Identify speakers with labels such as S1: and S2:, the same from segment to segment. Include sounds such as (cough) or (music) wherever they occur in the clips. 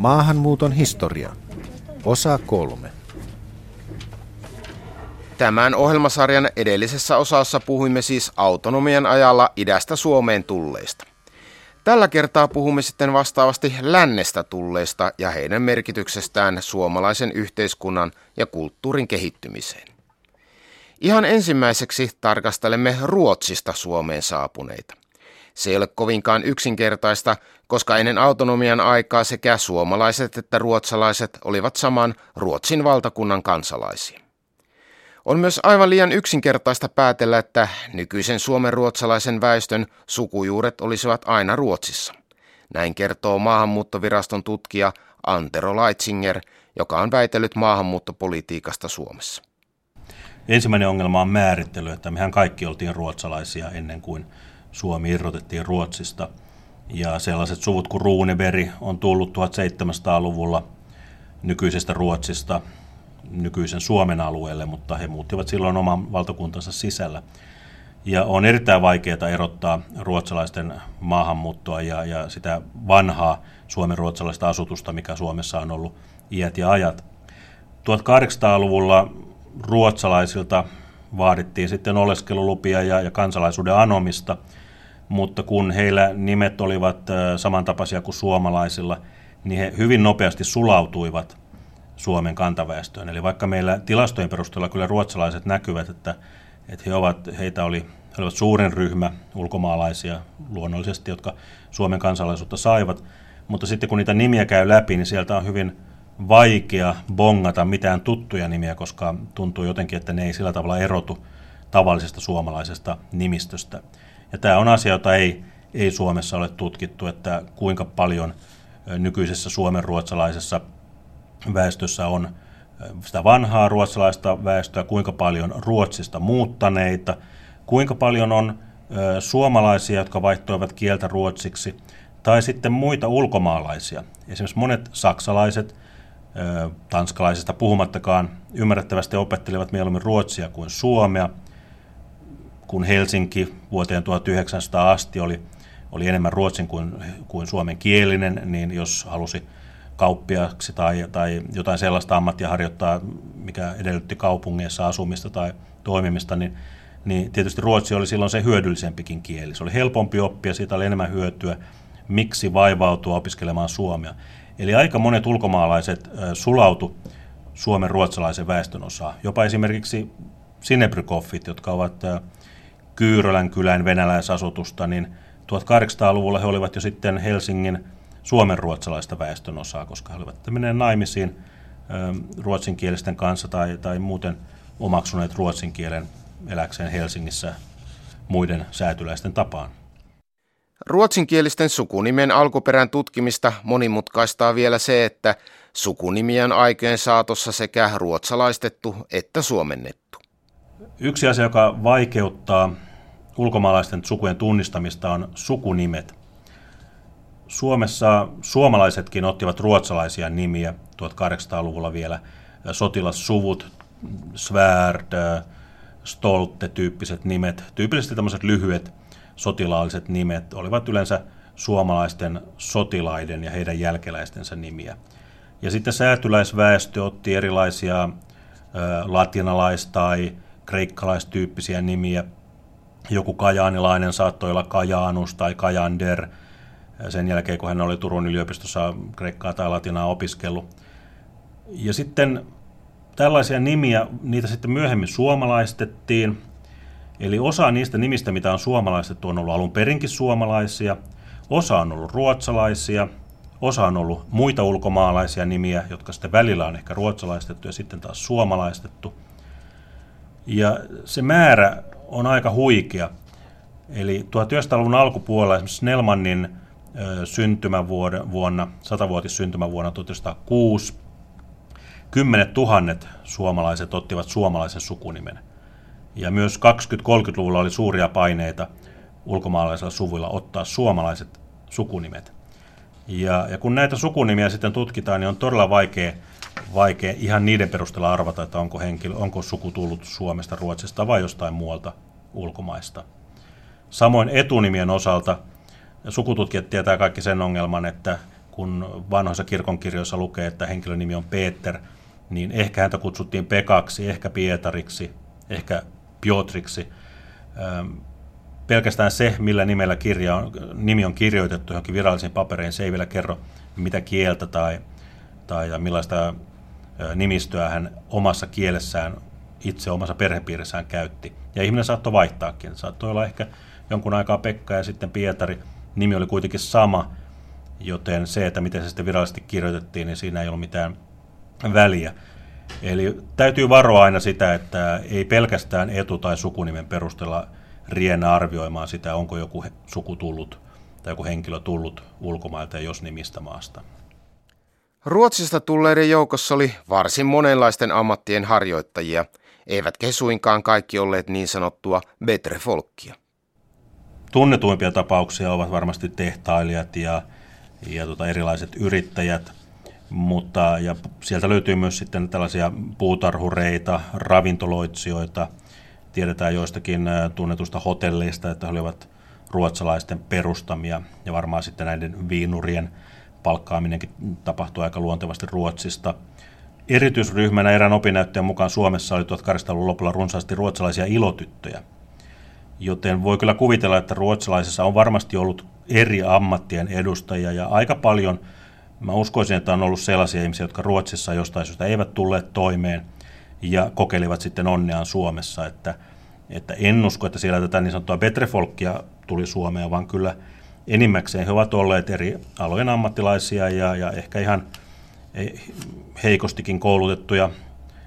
S1: Maahanmuuton historia. Osa kolme.
S2: Tämän ohjelmasarjan edellisessä osassa puhuimme siis autonomian ajalla idästä Suomeen tulleista. Tällä kertaa puhumme sitten vastaavasti lännestä tulleista ja heidän merkityksestään suomalaisen yhteiskunnan ja kulttuurin kehittymiseen. Ihan ensimmäiseksi tarkastelemme Ruotsista Suomeen saapuneita. Se ei ole kovinkaan yksinkertaista, koska ennen autonomian aikaa sekä suomalaiset että ruotsalaiset olivat saman Ruotsin valtakunnan kansalaisia. On myös aivan liian yksinkertaista päätellä, että nykyisen suomen ruotsalaisen väestön sukujuuret olisivat aina Ruotsissa. Näin kertoo maahanmuuttoviraston tutkija Antero Leitzinger, joka on väitellyt maahanmuuttopolitiikasta Suomessa.
S3: Ensimmäinen ongelma on määrittely, että mehän kaikki oltiin ruotsalaisia ennen kuin Suomi irrotettiin Ruotsista. Ja sellaiset suvut kuin Ruuneberi on tullut 1700-luvulla nykyisestä Ruotsista nykyisen Suomen alueelle, mutta he muuttivat silloin oman valtakuntansa sisällä. Ja on erittäin vaikeaa erottaa ruotsalaisten maahanmuuttoa ja, ja sitä vanhaa suomen ruotsalaista asutusta, mikä Suomessa on ollut iät ja ajat. 1800-luvulla ruotsalaisilta vaadittiin sitten oleskelulupia ja, ja kansalaisuuden anomista, mutta kun heillä nimet olivat samantapaisia kuin suomalaisilla, niin he hyvin nopeasti sulautuivat Suomen kantaväestöön. Eli vaikka meillä tilastojen perusteella kyllä ruotsalaiset näkyvät, että, että he ovat, heitä oli, he olivat suurin ryhmä ulkomaalaisia luonnollisesti, jotka Suomen kansalaisuutta saivat, mutta sitten kun niitä nimiä käy läpi, niin sieltä on hyvin vaikea bongata mitään tuttuja nimiä, koska tuntuu jotenkin, että ne ei sillä tavalla erotu tavallisesta suomalaisesta nimistöstä. Ja tämä on asia, jota ei, ei Suomessa ole tutkittu, että kuinka paljon nykyisessä suomen ruotsalaisessa väestössä on sitä vanhaa ruotsalaista väestöä, kuinka paljon Ruotsista muuttaneita, kuinka paljon on suomalaisia, jotka vaihtoivat kieltä ruotsiksi, tai sitten muita ulkomaalaisia. Esimerkiksi monet saksalaiset, tanskalaisista puhumattakaan, ymmärrettävästi opettelevat mieluummin ruotsia kuin suomea, kun Helsinki vuoteen 1900 asti oli, oli enemmän ruotsin kuin, kuin suomen kielinen, niin jos halusi kauppiaksi tai, tai jotain sellaista ammattia harjoittaa, mikä edellytti kaupungeissa asumista tai toimimista, niin, niin tietysti ruotsi oli silloin se hyödyllisempikin kieli. Se oli helpompi oppia, siitä oli enemmän hyötyä. Miksi vaivautua opiskelemaan suomea? Eli aika monet ulkomaalaiset sulautu Suomen ruotsalaisen väestön osaa. Jopa esimerkiksi Sinebrykoffit, jotka ovat Kyyrölän kylän venäläisasutusta, niin 1800-luvulla he olivat jo sitten Helsingin suomen ruotsalaista väestön osaa, koska he olivat menneet naimisiin ruotsinkielisten kanssa tai, tai muuten omaksuneet ruotsin kielen eläkseen Helsingissä muiden säätyläisten tapaan.
S2: Ruotsinkielisten sukunimen alkuperän tutkimista monimutkaistaa vielä se, että sukunimiä on aikojen saatossa sekä ruotsalaistettu että suomennettu.
S3: Yksi asia, joka vaikeuttaa ulkomaalaisten sukujen tunnistamista on sukunimet. Suomessa suomalaisetkin ottivat ruotsalaisia nimiä 1800-luvulla vielä. Sotilassuvut, Svärd, Stolte-tyyppiset nimet, tyypillisesti tämmöiset lyhyet sotilaalliset nimet olivat yleensä suomalaisten sotilaiden ja heidän jälkeläistensä nimiä. Ja sitten säätyläisväestö otti erilaisia latinalais- tai kreikkalaistyyppisiä nimiä. Joku kajaanilainen saattoi olla Kajaanus tai Kajander, sen jälkeen kun hän oli Turun yliopistossa kreikkaa tai latinaa opiskellut. Ja sitten tällaisia nimiä, niitä sitten myöhemmin suomalaistettiin, Eli osa niistä nimistä, mitä on suomalaistettu, on ollut alun perinkin suomalaisia, osa on ollut ruotsalaisia, osa on ollut muita ulkomaalaisia nimiä, jotka sitten välillä on ehkä ruotsalaistettu ja sitten taas suomalaistettu. Ja se määrä on aika huikea. Eli 1900-luvun alkupuolella esimerkiksi Snellmanin syntymävuonna, satavuotis syntymävuonna 1906, kymmenet tuhannet suomalaiset ottivat suomalaisen sukunimen. Ja myös 20-30-luvulla oli suuria paineita ulkomaalaisilla suvuilla ottaa suomalaiset sukunimet. Ja, ja kun näitä sukunimiä sitten tutkitaan, niin on todella vaikea, vaikea ihan niiden perusteella arvata, että onko, henkilö, onko suku tullut Suomesta, Ruotsista vai jostain muualta ulkomaista. Samoin etunimien osalta sukututkijat tietää kaikki sen ongelman, että kun vanhoissa kirkonkirjoissa lukee, että henkilön nimi on Peter, niin ehkä häntä kutsuttiin Pekaksi, ehkä Pietariksi, ehkä Piotriksi. Pelkästään se, millä nimellä kirja on, nimi on kirjoitettu johonkin virallisiin papereihin, se ei vielä kerro, mitä kieltä tai, tai millaista nimistöä hän omassa kielessään itse omassa perhepiirissään käytti. Ja ihminen saattoi vaihtaakin. Saattoi olla ehkä jonkun aikaa Pekka ja sitten Pietari. Nimi oli kuitenkin sama, joten se, että miten se sitten virallisesti kirjoitettiin, niin siinä ei ollut mitään väliä. Eli täytyy varoa aina sitä, että ei pelkästään etu- tai sukunimen perusteella riennä arvioimaan sitä, onko joku suku tullut tai joku henkilö tullut ulkomailta ja jos nimistä maasta.
S2: Ruotsista tulleiden joukossa oli varsin monenlaisten ammattien harjoittajia, eivätkä he suinkaan kaikki olleet niin sanottua betre folkkia.
S3: Tunnetuimpia tapauksia ovat varmasti tehtailijat ja, ja tota erilaiset yrittäjät, mutta ja sieltä löytyy myös sitten tällaisia puutarhureita, ravintoloitsijoita. Tiedetään joistakin tunnetusta hotelleista, että he olivat ruotsalaisten perustamia ja varmaan sitten näiden viinurien palkkaaminenkin tapahtuu aika luontevasti Ruotsista. Erityisryhmänä erään opinnäyttäjän mukaan Suomessa oli 1800-luvun lopulla runsaasti ruotsalaisia ilotyttöjä. Joten voi kyllä kuvitella, että ruotsalaisissa on varmasti ollut eri ammattien edustajia ja aika paljon, mä uskoisin, että on ollut sellaisia ihmisiä, jotka Ruotsissa jostain syystä eivät tulleet toimeen ja kokeilivat sitten onneaan Suomessa, että, että en usko, että siellä tätä niin sanottua betrefolkkia tuli Suomeen, vaan kyllä – enimmäkseen he ovat olleet eri alojen ammattilaisia ja, ja ehkä ihan heikostikin koulutettuja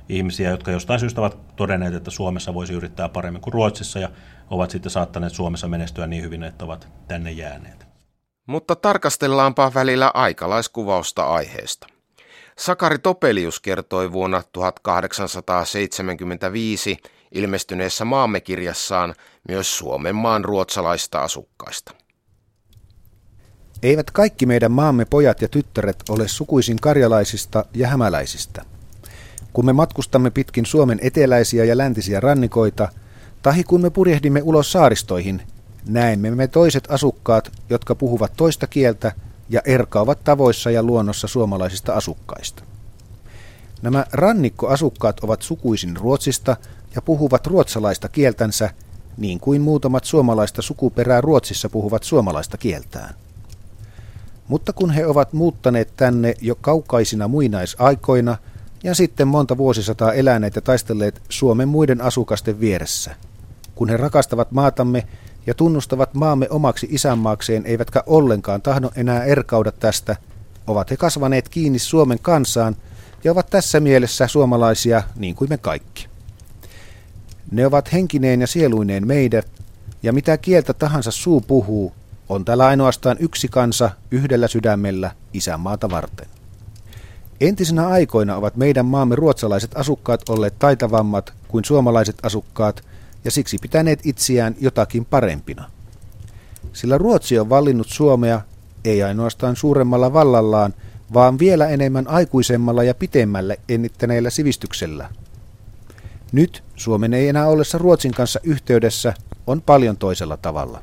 S3: ihmisiä, jotka jostain syystä ovat todenneet, että Suomessa voisi yrittää paremmin kuin Ruotsissa ja ovat sitten saattaneet Suomessa menestyä niin hyvin, että ovat tänne jääneet.
S2: Mutta tarkastellaanpa välillä aikalaiskuvausta aiheesta. Sakari Topelius kertoi vuonna 1875 ilmestyneessä maamekirjassaan myös Suomen maan ruotsalaista asukkaista.
S1: Eivät kaikki meidän maamme pojat ja tyttäret ole sukuisin karjalaisista ja hämäläisistä. Kun me matkustamme pitkin Suomen eteläisiä ja läntisiä rannikoita, tahi kun me purjehdimme ulos saaristoihin, näemme me toiset asukkaat, jotka puhuvat toista kieltä ja erkaavat tavoissa ja luonnossa suomalaisista asukkaista. Nämä rannikkoasukkaat ovat sukuisin Ruotsista ja puhuvat ruotsalaista kieltänsä, niin kuin muutamat suomalaista sukuperää Ruotsissa puhuvat suomalaista kieltään. Mutta kun he ovat muuttaneet tänne jo kaukaisina muinaisaikoina ja sitten monta vuosisataa eläneet ja taistelleet Suomen muiden asukasten vieressä, kun he rakastavat maatamme ja tunnustavat maamme omaksi isänmaakseen eivätkä ollenkaan tahdo enää erkauda tästä, ovat he kasvaneet kiinni Suomen kansaan ja ovat tässä mielessä suomalaisia niin kuin me kaikki. Ne ovat henkineen ja sieluineen meidät, ja mitä kieltä tahansa suu puhuu, on täällä ainoastaan yksi kansa yhdellä sydämellä isänmaata varten. Entisinä aikoina ovat meidän maamme ruotsalaiset asukkaat olleet taitavammat kuin suomalaiset asukkaat ja siksi pitäneet itseään jotakin parempina. Sillä Ruotsi on vallinnut Suomea ei ainoastaan suuremmalla vallallaan, vaan vielä enemmän aikuisemmalla ja pitemmälle ennittäneellä sivistyksellä. Nyt Suomen ei enää ollessa Ruotsin kanssa yhteydessä on paljon toisella tavalla.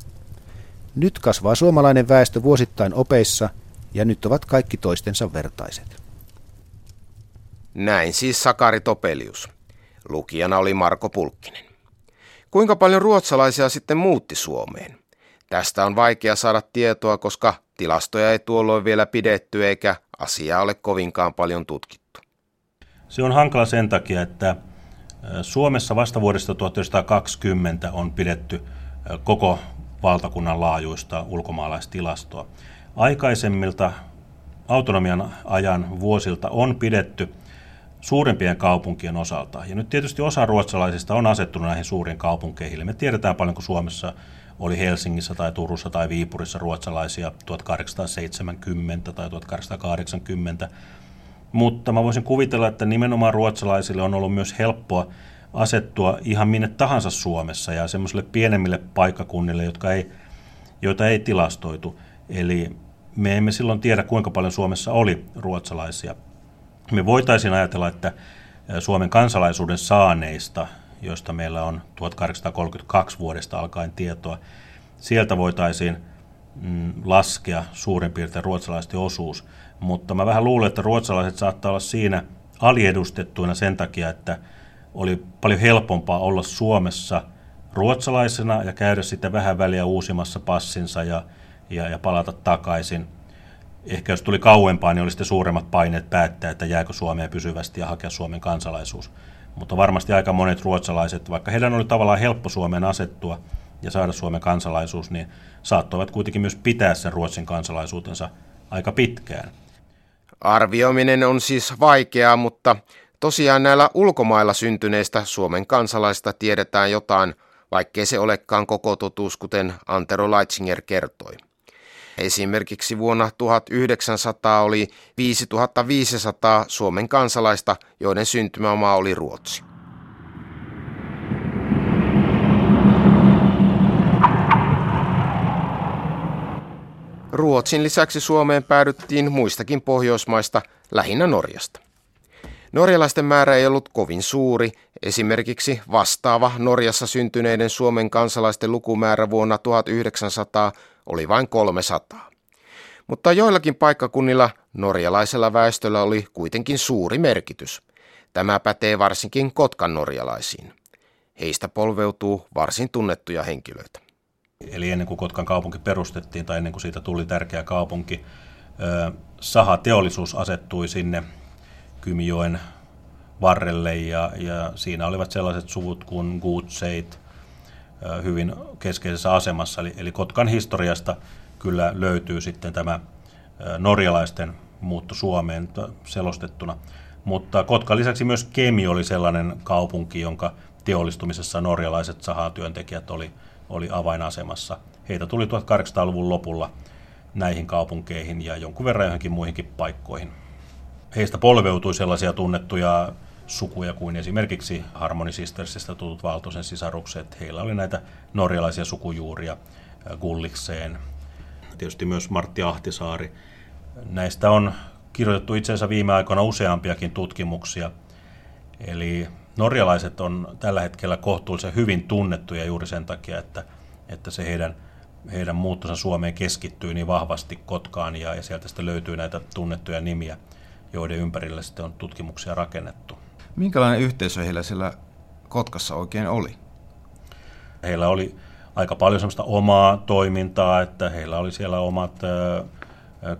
S1: Nyt kasvaa suomalainen väestö vuosittain opeissa ja nyt ovat kaikki toistensa vertaiset.
S2: Näin siis Sakari Topelius. Lukijana oli Marko Pulkkinen. Kuinka paljon ruotsalaisia sitten muutti Suomeen? Tästä on vaikea saada tietoa, koska tilastoja ei tuolloin vielä pidetty eikä asiaa ole kovinkaan paljon tutkittu.
S3: Se on hankala sen takia, että Suomessa vasta vuodesta 1920 on pidetty koko valtakunnan laajuista ulkomaalaistilastoa. Aikaisemmilta autonomian ajan vuosilta on pidetty suurimpien kaupunkien osalta. Ja nyt tietysti osa ruotsalaisista on asettunut näihin suuriin kaupunkeihin. Me tiedetään paljonko Suomessa oli Helsingissä tai Turussa tai Viipurissa ruotsalaisia 1870 tai 1880. Mutta mä voisin kuvitella, että nimenomaan ruotsalaisille on ollut myös helppoa asettua ihan minne tahansa Suomessa ja semmoisille pienemmille paikkakunnille, jotka ei, joita ei tilastoitu. Eli me emme silloin tiedä, kuinka paljon Suomessa oli ruotsalaisia. Me voitaisiin ajatella, että Suomen kansalaisuuden saaneista, joista meillä on 1832 vuodesta alkaen tietoa, sieltä voitaisiin mm, laskea suurin piirtein ruotsalaisten osuus. Mutta mä vähän luulen, että ruotsalaiset saattaa olla siinä aliedustettuina sen takia, että oli paljon helpompaa olla Suomessa ruotsalaisena ja käydä sitten vähän väliä uusimassa passinsa ja, ja, ja palata takaisin. Ehkä jos tuli kauempaa, niin oli sitten suuremmat paineet päättää, että jääkö Suomeen pysyvästi ja hakea Suomen kansalaisuus. Mutta varmasti aika monet ruotsalaiset, vaikka heidän oli tavallaan helppo Suomeen asettua ja saada Suomen kansalaisuus, niin saattoivat kuitenkin myös pitää sen Ruotsin kansalaisuutensa aika pitkään.
S2: Arvioiminen on siis vaikeaa, mutta tosiaan näillä ulkomailla syntyneistä Suomen kansalaista tiedetään jotain, vaikkei se olekaan koko totuus, kuten Antero Leitzinger kertoi. Esimerkiksi vuonna 1900 oli 5500 Suomen kansalaista, joiden syntymämaa oli Ruotsi. Ruotsin lisäksi Suomeen päädyttiin muistakin Pohjoismaista, lähinnä Norjasta. Norjalaisten määrä ei ollut kovin suuri, esimerkiksi vastaava Norjassa syntyneiden Suomen kansalaisten lukumäärä vuonna 1900 oli vain 300. Mutta joillakin paikkakunnilla norjalaisella väestöllä oli kuitenkin suuri merkitys. Tämä pätee varsinkin Kotkan norjalaisiin. Heistä polveutuu varsin tunnettuja henkilöitä.
S3: Eli ennen kuin Kotkan kaupunki perustettiin tai ennen kuin siitä tuli tärkeä kaupunki, sahateollisuus asettui sinne Kymijoen varrelle ja, ja siinä olivat sellaiset suvut kuin Gutseit hyvin keskeisessä asemassa. Eli, eli Kotkan historiasta kyllä löytyy sitten tämä norjalaisten muutto Suomeen selostettuna. Mutta Kotkan lisäksi myös Kemi oli sellainen kaupunki, jonka teollistumisessa norjalaiset sahatyöntekijät oli, oli avainasemassa. Heitä tuli 1800-luvun lopulla näihin kaupunkeihin ja jonkun verran johonkin muihinkin paikkoihin. Heistä polveutui sellaisia tunnettuja sukuja kuin esimerkiksi Harmony Sistersistä tutut Valtosen sisarukset. Heillä oli näitä norjalaisia sukujuuria Gullikseen, tietysti myös Martti Ahtisaari. Näistä on kirjoitettu itse asiassa viime aikoina useampiakin tutkimuksia. Eli norjalaiset on tällä hetkellä kohtuullisen hyvin tunnettuja juuri sen takia, että, että se heidän, heidän muuttonsa Suomeen keskittyy niin vahvasti Kotkaan ja, ja sieltä sitten löytyy näitä tunnettuja nimiä, joiden ympärille sitten on tutkimuksia rakennettu.
S4: Minkälainen yhteisö heillä siellä Kotkassa oikein oli?
S3: Heillä oli aika paljon semmoista omaa toimintaa, että heillä oli siellä omat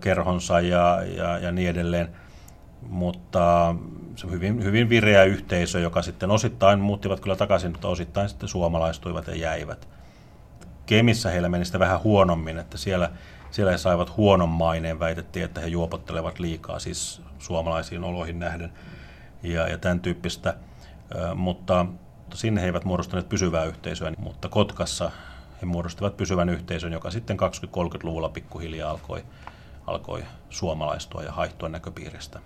S3: kerhonsa ja, ja, ja niin edelleen. Mutta se on hyvin, hyvin vireä yhteisö, joka sitten osittain muuttivat kyllä takaisin, mutta osittain sitten suomalaistuivat ja jäivät. Kemissä heillä meni sitten vähän huonommin, että siellä, siellä he saivat huonon maineen, väitettiin, että he juopottelevat liikaa, siis suomalaisiin oloihin nähden ja, ja tämän tyyppistä. mutta sinne he eivät muodostaneet pysyvää yhteisöä, mutta Kotkassa he muodostivat pysyvän yhteisön, joka sitten 20-30-luvulla pikkuhiljaa alkoi, alkoi suomalaistua ja haihtua näköpiiristä.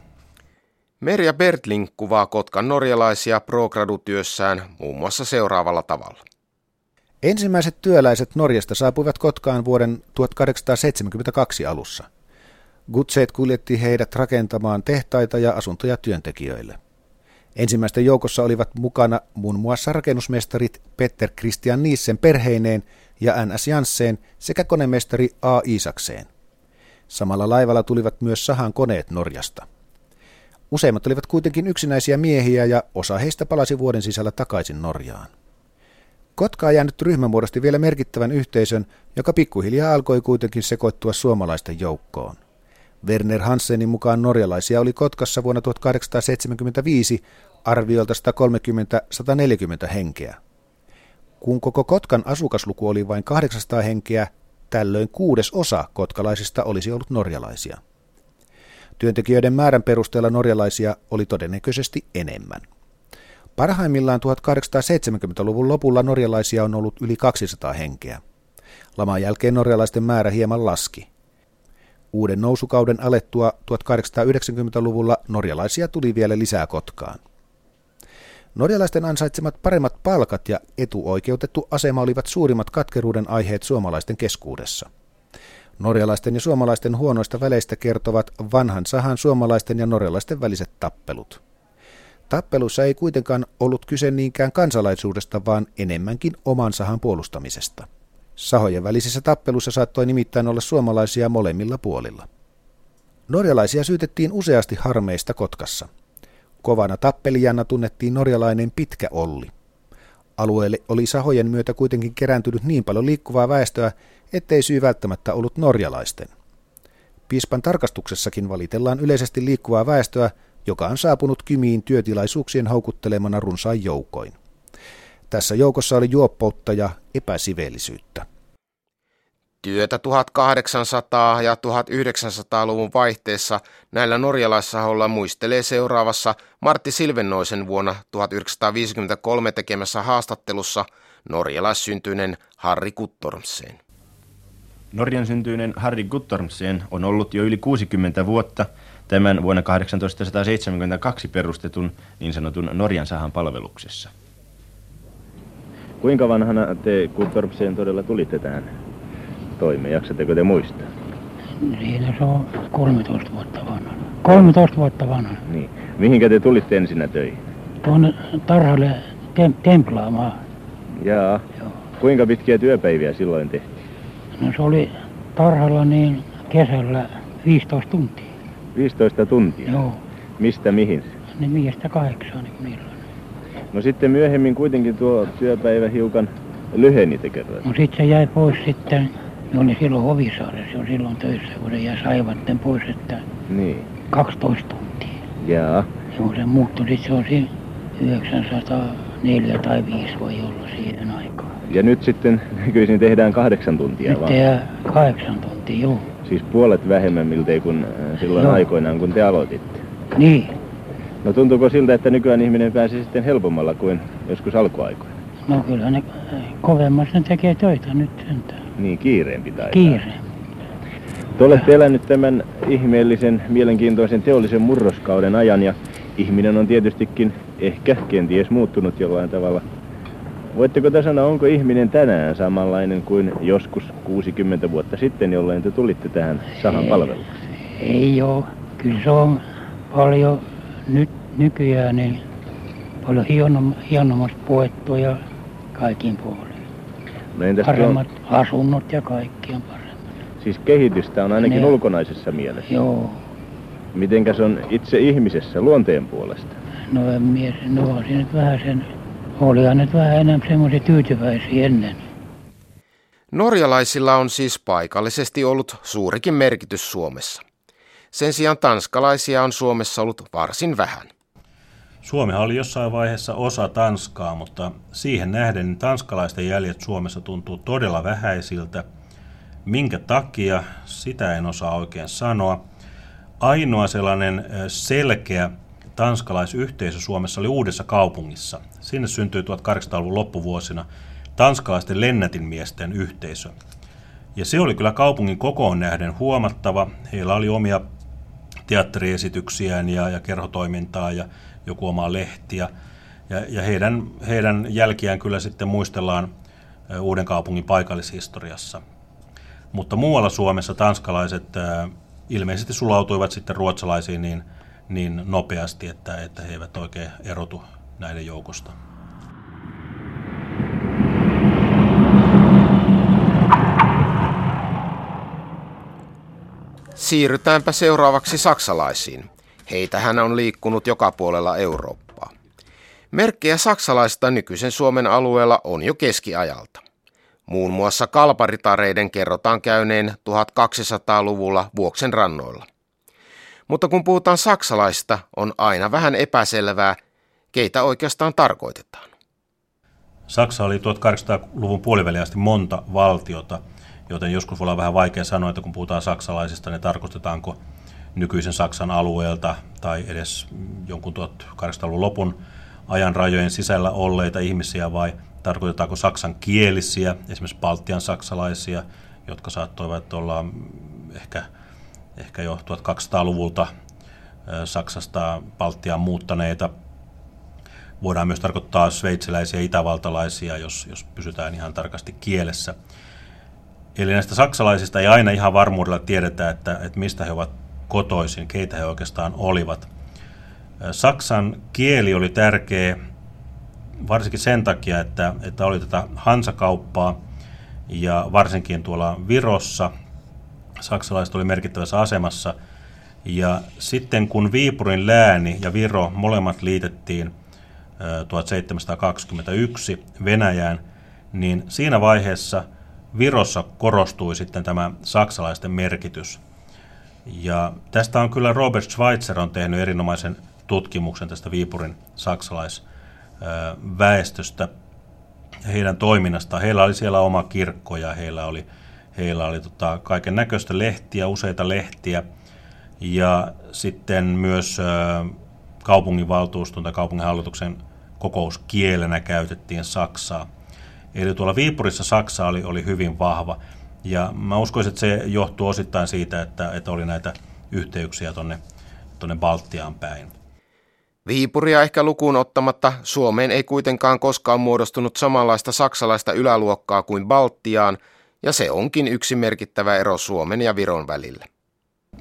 S2: Merja Bertling kuvaa Kotkan norjalaisia progradutyössään muun muassa seuraavalla tavalla.
S1: Ensimmäiset työläiset Norjasta saapuivat Kotkaan vuoden 1872 alussa. Gutseet kuljetti heidät rakentamaan tehtaita ja asuntoja työntekijöille. Ensimmäisten joukossa olivat mukana muun muassa rakennusmestarit Petter Christian Niissen perheineen ja N.S. Jansseen sekä konemestari A. Isakseen. Samalla laivalla tulivat myös sahan koneet Norjasta. Useimmat olivat kuitenkin yksinäisiä miehiä ja osa heistä palasi vuoden sisällä takaisin Norjaan. Kotkaa jäänyt ryhmä muodosti vielä merkittävän yhteisön, joka pikkuhiljaa alkoi kuitenkin sekoittua suomalaisten joukkoon. Werner Hansenin mukaan norjalaisia oli Kotkassa vuonna 1875 arviolta 130-140 henkeä. Kun koko Kotkan asukasluku oli vain 800 henkeä, tällöin kuudes osa kotkalaisista olisi ollut norjalaisia. Työntekijöiden määrän perusteella norjalaisia oli todennäköisesti enemmän. Parhaimmillaan 1870-luvun lopulla norjalaisia on ollut yli 200 henkeä. Laman jälkeen norjalaisten määrä hieman laski. Uuden nousukauden alettua 1890-luvulla norjalaisia tuli vielä lisää Kotkaan. Norjalaisten ansaitsemat paremmat palkat ja etuoikeutettu asema olivat suurimmat katkeruuden aiheet suomalaisten keskuudessa. Norjalaisten ja suomalaisten huonoista väleistä kertovat vanhan sahan suomalaisten ja norjalaisten väliset tappelut. Tappelussa ei kuitenkaan ollut kyse niinkään kansalaisuudesta, vaan enemmänkin oman sahan puolustamisesta. Sahojen välisissä tappeluissa saattoi nimittäin olla suomalaisia molemmilla puolilla. Norjalaisia syytettiin useasti harmeista Kotkassa. Kovana tappelijana tunnettiin norjalainen Pitkä Olli. Alueelle oli sahojen myötä kuitenkin kerääntynyt niin paljon liikkuvaa väestöä, ettei syy välttämättä ollut norjalaisten. Piispan tarkastuksessakin valitellaan yleisesti liikkuvaa väestöä, joka on saapunut Kymiin työtilaisuuksien houkuttelemana runsain joukoin. Tässä joukossa oli juoppoutta ja epäsiveellisyyttä.
S2: Työtä 1800- ja 1900-luvun vaihteessa näillä norjalaissahoilla muistelee seuraavassa Martti Silvennoisen vuonna 1953 tekemässä haastattelussa norjalaissyntyinen Harri Kuttormseen.
S5: Norjan syntyinen Harri Guttormsen on ollut jo yli 60 vuotta tämän vuonna 1872 perustetun niin sanotun Norjan sahan palveluksessa. Kuinka vanhana te Guttormsen todella tulitte tähän toimeen? Jaksatteko te muistaa?
S6: Siinä se on 13 vuotta vanha. 13 vuotta vanha.
S5: Niin. Mihinkä te tulitte ensinnä töihin?
S6: Tuonne tarhalle tem- templaamaan.
S5: Jaa.
S6: Joo.
S5: Kuinka pitkiä työpäiviä silloin tehtiin?
S6: No se oli tarhalla niin kesällä 15 tuntia.
S5: 15 tuntia.
S6: Joo.
S5: Mistä mihin?
S6: Niin miestä kahdeksan niin milloin.
S5: No sitten myöhemmin kuitenkin tuo työpäivä hiukan lyheni te kerroitte.
S6: No sit se jäi pois sitten. Ne oli silloin Hovisaaressa jo silloin töissä, kun se jäi saivatten pois, että
S5: Niin.
S6: 12 tuntia.
S5: Jaa.
S6: Joo, se muuttui sitten se on siinä 904 tai 5 voi olla siihen aikaan.
S5: Ja nyt sitten (laughs) nykyisin tehdään kahdeksan tuntia
S6: Nyt
S5: vaan.
S6: jää kahdeksan tuntia, joo.
S5: Siis puolet vähemmän miltei kuin äh, silloin
S6: Joo.
S5: aikoinaan, kun te aloititte.
S6: Niin.
S5: No tuntuuko siltä, että nykyään ihminen pääsee sitten helpommalla kuin joskus alkuaikoina?
S6: No kyllä ne kovemmassa ne tekee töitä nyt sentään.
S5: Niin, kiireempi taitaa.
S6: Kiire.
S5: Te olette elänyt tämän ihmeellisen, mielenkiintoisen teollisen murroskauden ajan ja ihminen on tietystikin ehkä kenties muuttunut jollain tavalla. Voitteko te sanoa, onko ihminen tänään samanlainen kuin joskus 60 vuotta sitten, jolloin te tulitte tähän sahan palvelukseen?
S6: Ei oo. Kyllä se on paljon nyt nykyään niin paljon hienom, hienommasta puettu ja kaikin puolin.
S5: No entäs tuo,
S6: Paremmat asunnot ja kaikki on paremmat.
S5: siis kehitystä on ainakin
S6: Ne-
S5: ulkonaisessa mielessä.
S6: Joo.
S5: Mitenkäs on itse ihmisessä luonteen puolesta?
S6: No en mies, no on siinä nyt vähän sen, olihan nyt vähän enemmän semmoisia tyytyväisiä ennen.
S2: Norjalaisilla on siis paikallisesti ollut suurikin merkitys Suomessa. Sen sijaan tanskalaisia on Suomessa ollut varsin vähän.
S3: Suomihan oli jossain vaiheessa osa Tanskaa, mutta siihen nähden niin tanskalaisten jäljet Suomessa tuntuu todella vähäisiltä. Minkä takia, sitä en osaa oikein sanoa. Ainoa sellainen selkeä tanskalaisyhteisö Suomessa oli Uudessa kaupungissa. Sinne syntyi 1800-luvun loppuvuosina tanskalaisten lennätinmiesten yhteisö. Ja se oli kyllä kaupungin kokoon nähden huomattava. Heillä oli omia teatteriesityksiään ja, ja kerhotoimintaa ja joku oma lehti. Ja, ja, heidän, heidän jälkiään kyllä sitten muistellaan Uuden kaupungin paikallishistoriassa. Mutta muualla Suomessa tanskalaiset ilmeisesti sulautuivat sitten ruotsalaisiin niin, niin nopeasti, että, että he eivät oikein erotu näiden joukosta.
S2: Siirrytäänpä seuraavaksi saksalaisiin. Heitähän on liikkunut joka puolella Eurooppaa. Merkkejä saksalaisista nykyisen Suomen alueella on jo keskiajalta. Muun muassa kalparitareiden kerrotaan käyneen 1200-luvulla Vuoksen rannoilla. Mutta kun puhutaan saksalaisista, on aina vähän epäselvää, keitä oikeastaan tarkoitetaan.
S3: Saksa oli 1800-luvun puoliväliin asti monta valtiota, joten joskus voi olla vähän vaikea sanoa, että kun puhutaan saksalaisista, niin tarkoitetaanko nykyisen Saksan alueelta tai edes jonkun 1800-luvun lopun ajan rajojen sisällä olleita ihmisiä vai tarkoitetaanko saksan kielisiä, esimerkiksi Baltian saksalaisia, jotka saattoivat olla ehkä, ehkä jo 1200-luvulta ö, Saksasta Baltiaan muuttaneita voidaan myös tarkoittaa sveitsiläisiä ja itävaltalaisia, jos, jos pysytään ihan tarkasti kielessä. Eli näistä saksalaisista ei aina ihan varmuudella tiedetä, että, että mistä he ovat kotoisin, keitä he oikeastaan olivat. Saksan kieli oli tärkeä varsinkin sen takia, että, että oli tätä hansakauppaa, ja varsinkin tuolla Virossa saksalaiset oli merkittävässä asemassa. Ja sitten kun Viipurin lääni ja Viro molemmat liitettiin 1721 Venäjään, niin siinä vaiheessa Virossa korostui sitten tämä saksalaisten merkitys. Ja tästä on kyllä Robert Schweitzer on tehnyt erinomaisen tutkimuksen tästä Viipurin saksalaisväestöstä heidän toiminnastaan. Heillä oli siellä oma kirkko ja heillä oli, heillä oli tota, kaiken näköistä lehtiä, useita lehtiä. Ja sitten myös kaupunginvaltuuston tai kaupunginhallituksen kokouskielenä käytettiin Saksaa. Eli tuolla Viipurissa Saksa oli, oli hyvin vahva. Ja mä uskoisin, että se johtuu osittain siitä, että, että oli näitä yhteyksiä tuonne tonne Baltiaan päin.
S2: Viipuria ehkä lukuun ottamatta Suomeen ei kuitenkaan koskaan muodostunut samanlaista saksalaista yläluokkaa kuin Baltiaan, ja se onkin yksi merkittävä ero Suomen ja Viron välillä.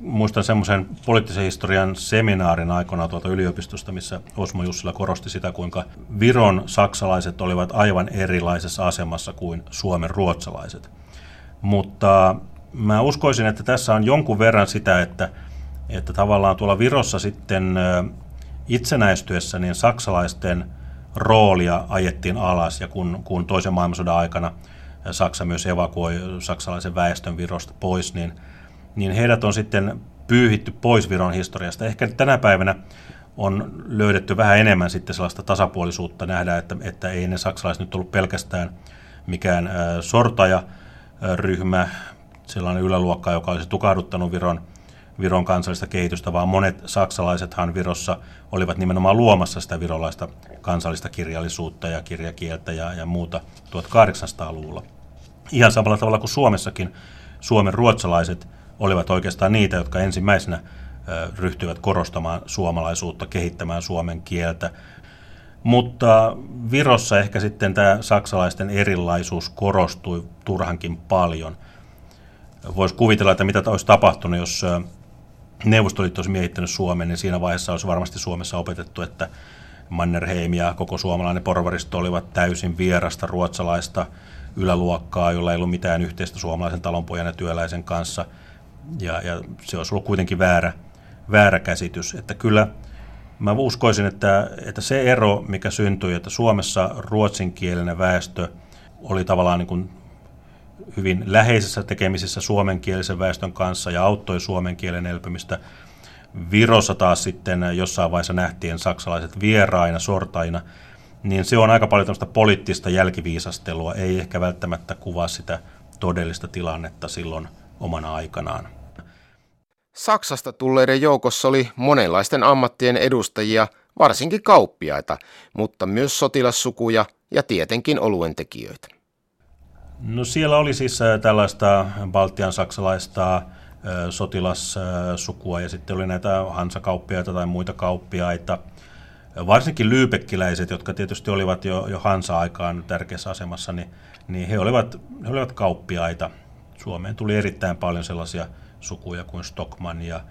S3: Muistan semmoisen poliittisen historian seminaarin aikana tuolta yliopistosta, missä Osmo Jussila korosti sitä, kuinka Viron saksalaiset olivat aivan erilaisessa asemassa kuin Suomen ruotsalaiset. Mutta mä uskoisin, että tässä on jonkun verran sitä, että, että tavallaan tuolla Virossa sitten itsenäistyessä niin saksalaisten roolia ajettiin alas ja kun, kun toisen maailmansodan aikana Saksa myös evakuoi saksalaisen väestön Virosta pois, niin, niin heidät on sitten pyyhitty pois Viron historiasta. Ehkä tänä päivänä on löydetty vähän enemmän sitten sellaista tasapuolisuutta nähdä, että, että ei ne saksalaiset nyt ollut pelkästään mikään sortajaryhmä, sellainen yläluokka, joka olisi tukahduttanut Viron Viron kansallista kehitystä, vaan monet saksalaisethan Virossa olivat nimenomaan luomassa sitä virolaista kansallista kirjallisuutta ja kirjakieltä ja, ja muuta 1800-luvulla. Ihan samalla tavalla kuin Suomessakin Suomen ruotsalaiset olivat oikeastaan niitä, jotka ensimmäisenä ryhtyivät korostamaan suomalaisuutta, kehittämään suomen kieltä. Mutta Virossa ehkä sitten tämä saksalaisten erilaisuus korostui turhankin paljon. Voisi kuvitella, että mitä olisi tapahtunut, jos Neuvostoliitto olisi miehittänyt Suomen, niin siinä vaiheessa olisi varmasti Suomessa opetettu, että Mannerheim ja koko suomalainen porvaristo olivat täysin vierasta ruotsalaista yläluokkaa, jolla ei ollut mitään yhteistä suomalaisen talonpojan ja työläisen kanssa. Ja, ja se olisi ollut kuitenkin väärä, väärä käsitys. Että kyllä mä uskoisin, että, että se ero, mikä syntyi, että Suomessa ruotsinkielinen väestö oli tavallaan niin kuin hyvin läheisessä tekemisissä suomenkielisen väestön kanssa ja auttoi suomen kielen elpymistä. Virossa taas sitten jossain vaiheessa nähtiin saksalaiset vieraina, sortaina, niin se on aika paljon tämmöistä poliittista jälkiviisastelua, ei ehkä välttämättä kuvaa sitä todellista tilannetta silloin omana aikanaan.
S2: Saksasta tulleiden joukossa oli monenlaisten ammattien edustajia, varsinkin kauppiaita, mutta myös sotilassukuja ja tietenkin oluentekijöitä.
S3: No siellä oli siis äh, tällaista Baltian saksalaista äh, sotilassukua ja sitten oli näitä hansakauppiaita tai muita kauppiaita. Varsinkin lyypekkiläiset, jotka tietysti olivat jo, jo Hansa-aikaan tärkeässä asemassa, niin, niin he, olivat, he olivat kauppiaita. Suomeen tuli erittäin paljon sellaisia sukuja kuin Stockman ja,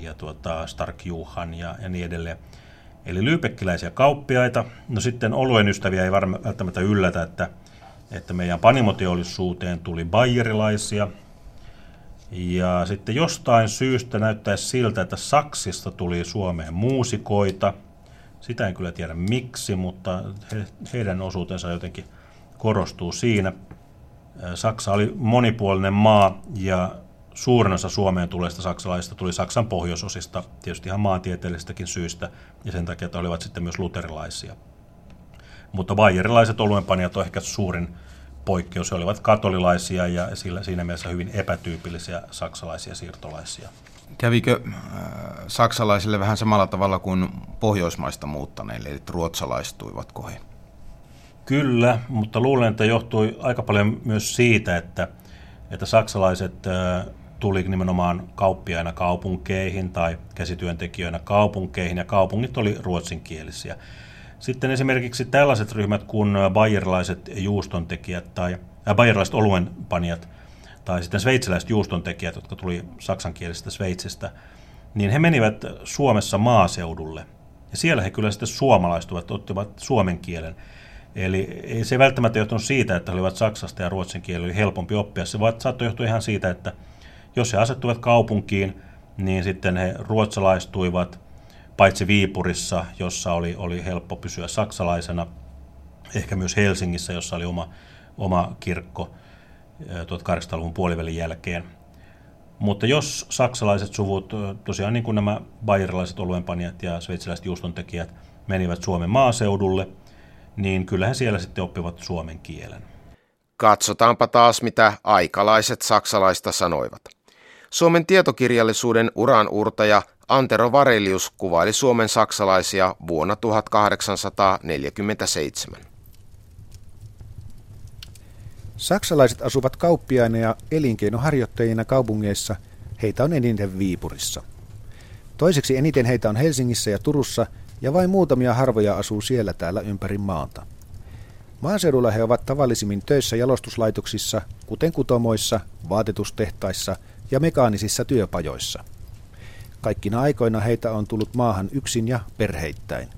S3: ja tuota Stark Juhan ja, ja niin edelleen. Eli lyypekkiläisiä kauppiaita. No sitten oluen ystäviä ei välttämättä yllätä, että että meidän panimoteollisuuteen tuli bayerilaisia. Ja sitten jostain syystä näyttäisi siltä, että Saksista tuli Suomeen muusikoita. Sitä en kyllä tiedä miksi, mutta he, heidän osuutensa jotenkin korostuu siinä. Saksa oli monipuolinen maa ja suurin osa Suomeen tulleista saksalaisista tuli Saksan pohjoisosista, tietysti ihan maantieteellistäkin syistä, ja sen takia, että olivat sitten myös luterilaisia. Mutta bayerilaiset oluenpanijat on ehkä suurin poikkeus. He olivat katolilaisia ja siinä mielessä hyvin epätyypillisiä saksalaisia siirtolaisia.
S4: Kävikö äh, saksalaisille vähän samalla tavalla kuin pohjoismaista muuttaneille, eli ruotsalaistuivatko he?
S3: Kyllä, mutta luulen, että johtui aika paljon myös siitä, että, että saksalaiset tuli nimenomaan kauppiaina kaupunkeihin tai käsityöntekijöinä kaupunkeihin, ja kaupungit oli ruotsinkielisiä. Sitten esimerkiksi tällaiset ryhmät kuin bayerilaiset juustontekijät tai äh, bayerilaiset oluenpanijat tai sitten sveitsiläiset juustontekijät, jotka tuli saksankielisestä Sveitsistä, niin he menivät Suomessa maaseudulle. Ja siellä he kyllä sitten suomalaistuvat, ottivat suomen kielen. Eli ei se välttämättä johtunut siitä, että he olivat saksasta ja ruotsin kieli oli helpompi oppia. Se saattoi johtua ihan siitä, että jos he asettuivat kaupunkiin, niin sitten he ruotsalaistuivat, paitsi Viipurissa, jossa oli, oli helppo pysyä saksalaisena, ehkä myös Helsingissä, jossa oli oma, oma kirkko 1800-luvun puolivälin jälkeen. Mutta jos saksalaiset suvut, tosiaan niin kuin nämä bayerilaiset oluenpanijat ja sveitsiläiset juustontekijät menivät Suomen maaseudulle, niin kyllähän siellä sitten oppivat suomen kielen.
S2: Katsotaanpa taas, mitä aikalaiset saksalaista sanoivat. Suomen tietokirjallisuuden uranuurtaja Antero Varelius kuvaili Suomen saksalaisia vuonna 1847.
S1: Saksalaiset asuvat kauppiaina ja elinkeinoharjoittajina kaupungeissa. Heitä on eniten Viipurissa. Toiseksi eniten heitä on Helsingissä ja Turussa ja vain muutamia harvoja asuu siellä täällä ympäri maata. Maaseudulla he ovat tavallisimmin töissä jalostuslaitoksissa, kuten kutomoissa, vaatetustehtaissa ja mekaanisissa työpajoissa. Kaikkina aikoina heitä on tullut maahan yksin ja perheittäin.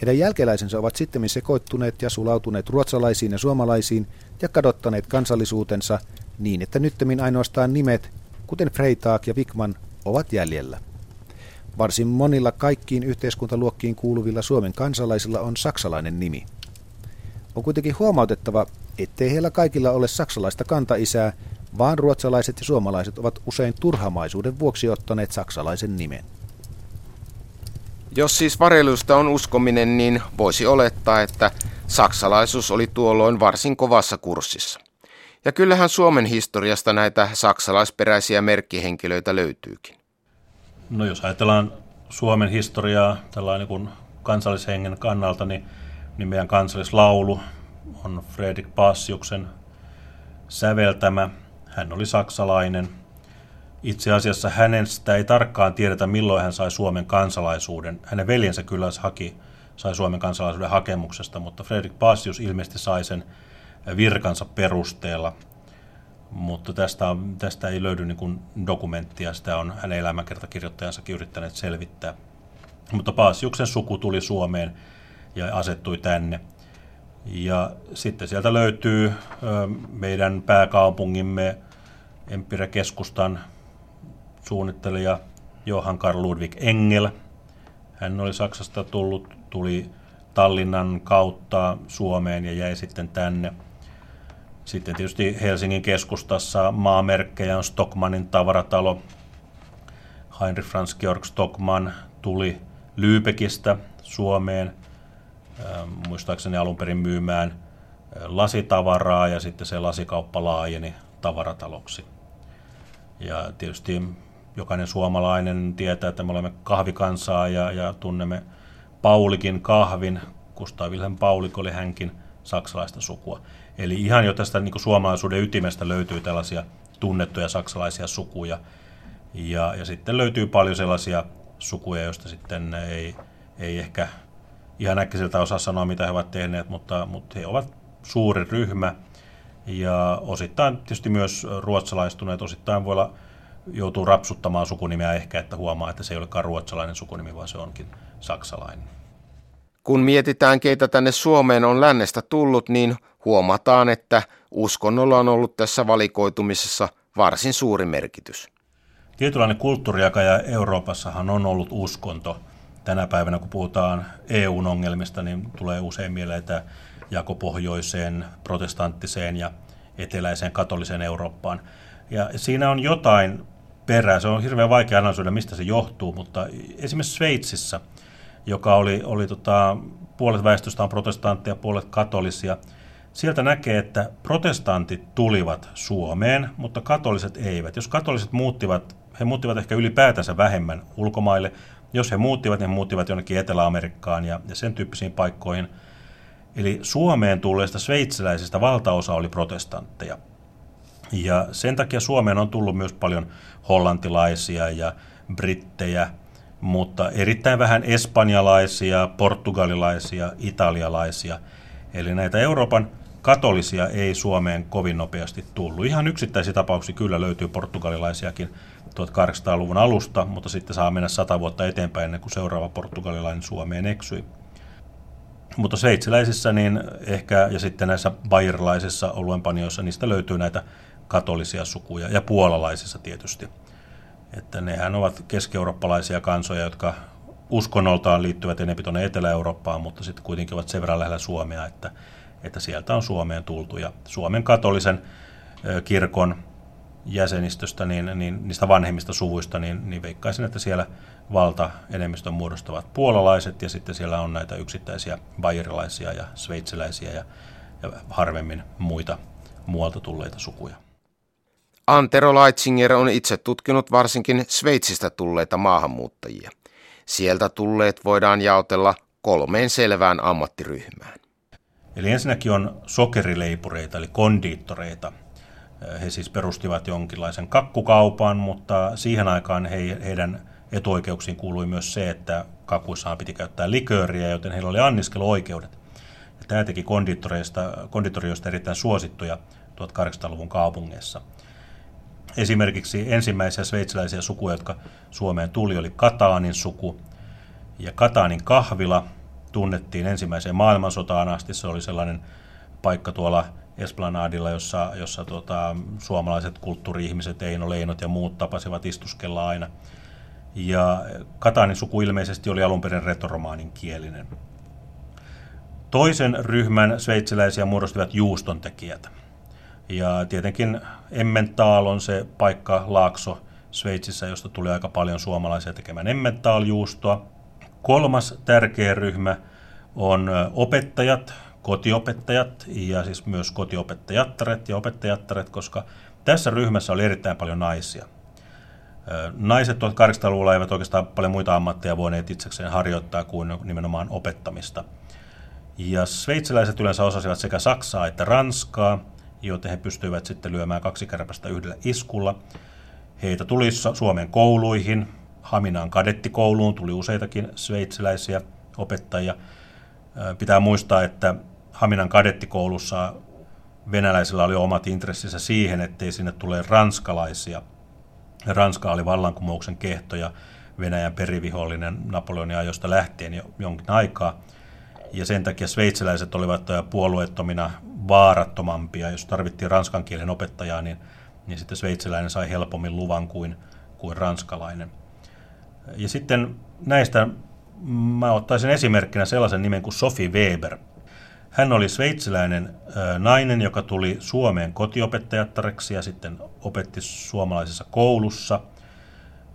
S1: Heidän jälkeläisensä ovat sitten sekoittuneet ja sulautuneet ruotsalaisiin ja suomalaisiin ja kadottaneet kansallisuutensa niin, että nyttemmin ainoastaan nimet, kuten Freitag ja Wickman, ovat jäljellä. Varsin monilla kaikkiin yhteiskuntaluokkiin kuuluvilla Suomen kansalaisilla on saksalainen nimi. On kuitenkin huomautettava, ettei heillä kaikilla ole saksalaista kantaisää, vaan ruotsalaiset ja suomalaiset ovat usein turhamaisuuden vuoksi ottaneet saksalaisen nimen.
S2: Jos siis varjelusta on uskominen, niin voisi olettaa, että saksalaisuus oli tuolloin varsin kovassa kurssissa. Ja kyllähän Suomen historiasta näitä saksalaisperäisiä merkkihenkilöitä löytyykin.
S3: No jos ajatellaan Suomen historiaa tällainen kuin kansallishengen kannalta, niin, niin meidän kansallislaulu on Fredrik Passiuksen säveltämä. Hän oli saksalainen. Itse asiassa hänestä ei tarkkaan tiedetä, milloin hän sai Suomen kansalaisuuden. Hänen veljensä kyllä haki, sai Suomen kansalaisuuden hakemuksesta, mutta Fredrik Passius ilmeisesti sai sen virkansa perusteella – mutta tästä, on, tästä ei löydy niin kuin dokumenttia, sitä on hänen elämänkertakirjoittajansakin yrittäneet selvittää. Mutta Paasiuksen suku tuli Suomeen ja asettui tänne. Ja sitten sieltä löytyy meidän pääkaupungimme Empire Keskustan suunnittelija Johan Karl Ludwig Engel. Hän oli Saksasta tullut, tuli Tallinnan kautta Suomeen ja jäi sitten tänne – sitten tietysti Helsingin keskustassa maamerkkejä on Stockmannin tavaratalo. Heinrich Franz Georg Stockmann tuli Lübeckistä Suomeen, muistaakseni alun perin myymään lasitavaraa ja sitten se lasikauppa laajeni tavarataloksi. Ja tietysti jokainen suomalainen tietää, että me olemme kahvikansaa ja, ja tunnemme Paulikin kahvin. Gustav Wilhelm Paulik oli hänkin saksalaista sukua. Eli ihan jo tästä niin kuin suomalaisuuden ytimestä löytyy tällaisia tunnettuja saksalaisia sukuja. Ja, ja sitten löytyy paljon sellaisia sukuja, joista sitten ei, ei ehkä ihan äkkiseltä osaa sanoa, mitä he ovat tehneet, mutta, mutta he ovat suuri ryhmä. Ja osittain tietysti myös ruotsalaistuneet, osittain voi olla joutuu rapsuttamaan sukunimeä ehkä, että huomaa, että se ei olekaan ruotsalainen sukunimi, vaan se onkin saksalainen.
S2: Kun mietitään, keitä tänne Suomeen on lännestä tullut, niin huomataan, että uskonnolla on ollut tässä valikoitumisessa varsin suuri merkitys.
S3: Tietynlainen kulttuuriakaja Euroopassahan on ollut uskonto. Tänä päivänä, kun puhutaan EUn ongelmista, niin tulee usein mieleen, että jako pohjoiseen, protestanttiseen ja eteläiseen katoliseen Eurooppaan. Ja siinä on jotain perää. Se on hirveän vaikea analysoida, mistä se johtuu, mutta esimerkiksi Sveitsissä – joka oli, oli tota, puolet väestöstä on protestantteja, puolet katolisia. Sieltä näkee, että protestantit tulivat Suomeen, mutta katoliset eivät. Jos katoliset muuttivat, he muuttivat ehkä ylipäätänsä vähemmän ulkomaille. Jos he muuttivat, niin he muuttivat jonnekin Etelä-Amerikkaan ja, ja sen tyyppisiin paikkoihin. Eli Suomeen tulleista sveitsiläisistä valtaosa oli protestantteja. Ja sen takia Suomeen on tullut myös paljon hollantilaisia ja brittejä, mutta erittäin vähän espanjalaisia, portugalilaisia, italialaisia. Eli näitä Euroopan katolisia ei Suomeen kovin nopeasti tullut. Ihan yksittäisiä tapauksia kyllä löytyy portugalilaisiakin 1800-luvun alusta, mutta sitten saa mennä sata vuotta eteenpäin ennen kuin seuraava portugalilainen Suomeen eksyi. Mutta sveitsiläisissä niin ehkä, ja sitten näissä bayerlaisissa oluenpanijoissa, niistä löytyy näitä katolisia sukuja, ja puolalaisissa tietysti. Että nehän ovat keski-eurooppalaisia kansoja, jotka uskonnoltaan liittyvät enemmän tuonne Etelä-Eurooppaan, mutta sitten kuitenkin ovat sen verran lähellä Suomea, että, että sieltä on Suomeen tultu. Ja Suomen katolisen kirkon jäsenistöstä, niin, niin niistä vanhemmista suvuista, niin, niin veikkaisin, että siellä valta enemmistön muodostavat puolalaiset ja sitten siellä on näitä yksittäisiä bayerilaisia ja sveitsiläisiä ja, ja harvemmin muita muualta tulleita sukuja.
S2: Antero Leitzinger on itse tutkinut varsinkin Sveitsistä tulleita maahanmuuttajia. Sieltä tulleet voidaan jaotella kolmeen selvään ammattiryhmään.
S3: Eli ensinnäkin on sokerileipureita eli kondiittoreita. He siis perustivat jonkinlaisen kakkukaupan, mutta siihen aikaan he, heidän etuoikeuksiin kuului myös se, että kakuissaan piti käyttää likööriä, joten heillä oli anniskeluoikeudet. Ja tämä teki konditorioista erittäin suosittuja 1800-luvun kaupungeissa. Esimerkiksi ensimmäisiä sveitsiläisiä sukuja, jotka Suomeen tuli, oli Kataanin suku. Ja Kataanin kahvila tunnettiin ensimmäiseen maailmansotaan asti. Se oli sellainen paikka tuolla Esplanadilla, jossa, jossa tota, suomalaiset kulttuuri-ihmiset, Eino Leinot ja muut tapasivat istuskella aina. Ja Katanin suku ilmeisesti oli alun perin retoromaanin kielinen. Toisen ryhmän sveitsiläisiä muodostivat juustontekijät. Ja tietenkin Emmental on se paikka, laakso Sveitsissä, josta tuli aika paljon suomalaisia tekemään Emmental-juustoa. Kolmas tärkeä ryhmä on opettajat, kotiopettajat ja siis myös kotiopettajattaret ja opettajattaret, koska tässä ryhmässä oli erittäin paljon naisia. Naiset 1800-luvulla eivät oikeastaan paljon muita ammatteja voineet itsekseen harjoittaa kuin nimenomaan opettamista. Ja sveitsiläiset yleensä osasivat sekä saksaa että ranskaa, joten he pystyivät sitten lyömään kaksi kärpästä yhdellä iskulla. Heitä tuli Suomen kouluihin, Haminaan kadettikouluun tuli useitakin sveitsiläisiä opettajia. Pitää muistaa, että Haminan kadettikoulussa venäläisillä oli omat intressinsä siihen, ettei sinne tule ranskalaisia. Ranska oli vallankumouksen kehto ja Venäjän perivihollinen Napoleonin ajoista lähtien jo jonkin aikaa. Ja sen takia sveitsiläiset olivat puolueettomina vaarattomampia. Jos tarvittiin ranskan kielen opettajaa, niin, niin sitten sveitsiläinen sai helpommin luvan kuin, kuin ranskalainen. Ja sitten näistä mä ottaisin esimerkkinä sellaisen nimen kuin Sophie Weber. Hän oli sveitsiläinen nainen, joka tuli Suomeen kotiopettajattareksi ja sitten opetti suomalaisessa koulussa.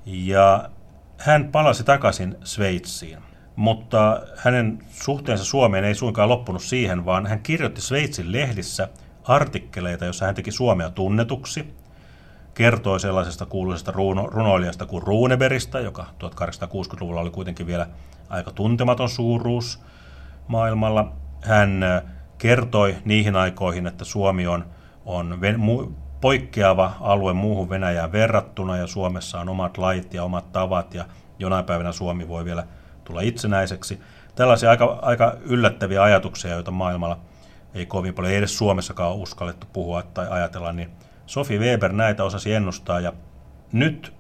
S3: Ja hän palasi takaisin Sveitsiin. Mutta hänen suhteensa Suomeen ei suinkaan loppunut siihen, vaan hän kirjoitti Sveitsin lehdissä artikkeleita, joissa hän teki Suomea tunnetuksi. Kertoi sellaisesta kuuluisesta runo, runoilijasta kuin Runeberista, joka 1860-luvulla oli kuitenkin vielä aika tuntematon suuruus maailmalla. Hän kertoi niihin aikoihin, että Suomi on, on poikkeava alue muuhun Venäjään verrattuna ja Suomessa on omat lait ja omat tavat ja jonain päivänä Suomi voi vielä tulla itsenäiseksi. Tällaisia aika, aika yllättäviä ajatuksia, joita maailmalla ei kovin paljon, ei edes Suomessakaan ole uskallettu puhua tai ajatella, niin Sofi Weber näitä osasi ennustaa ja nyt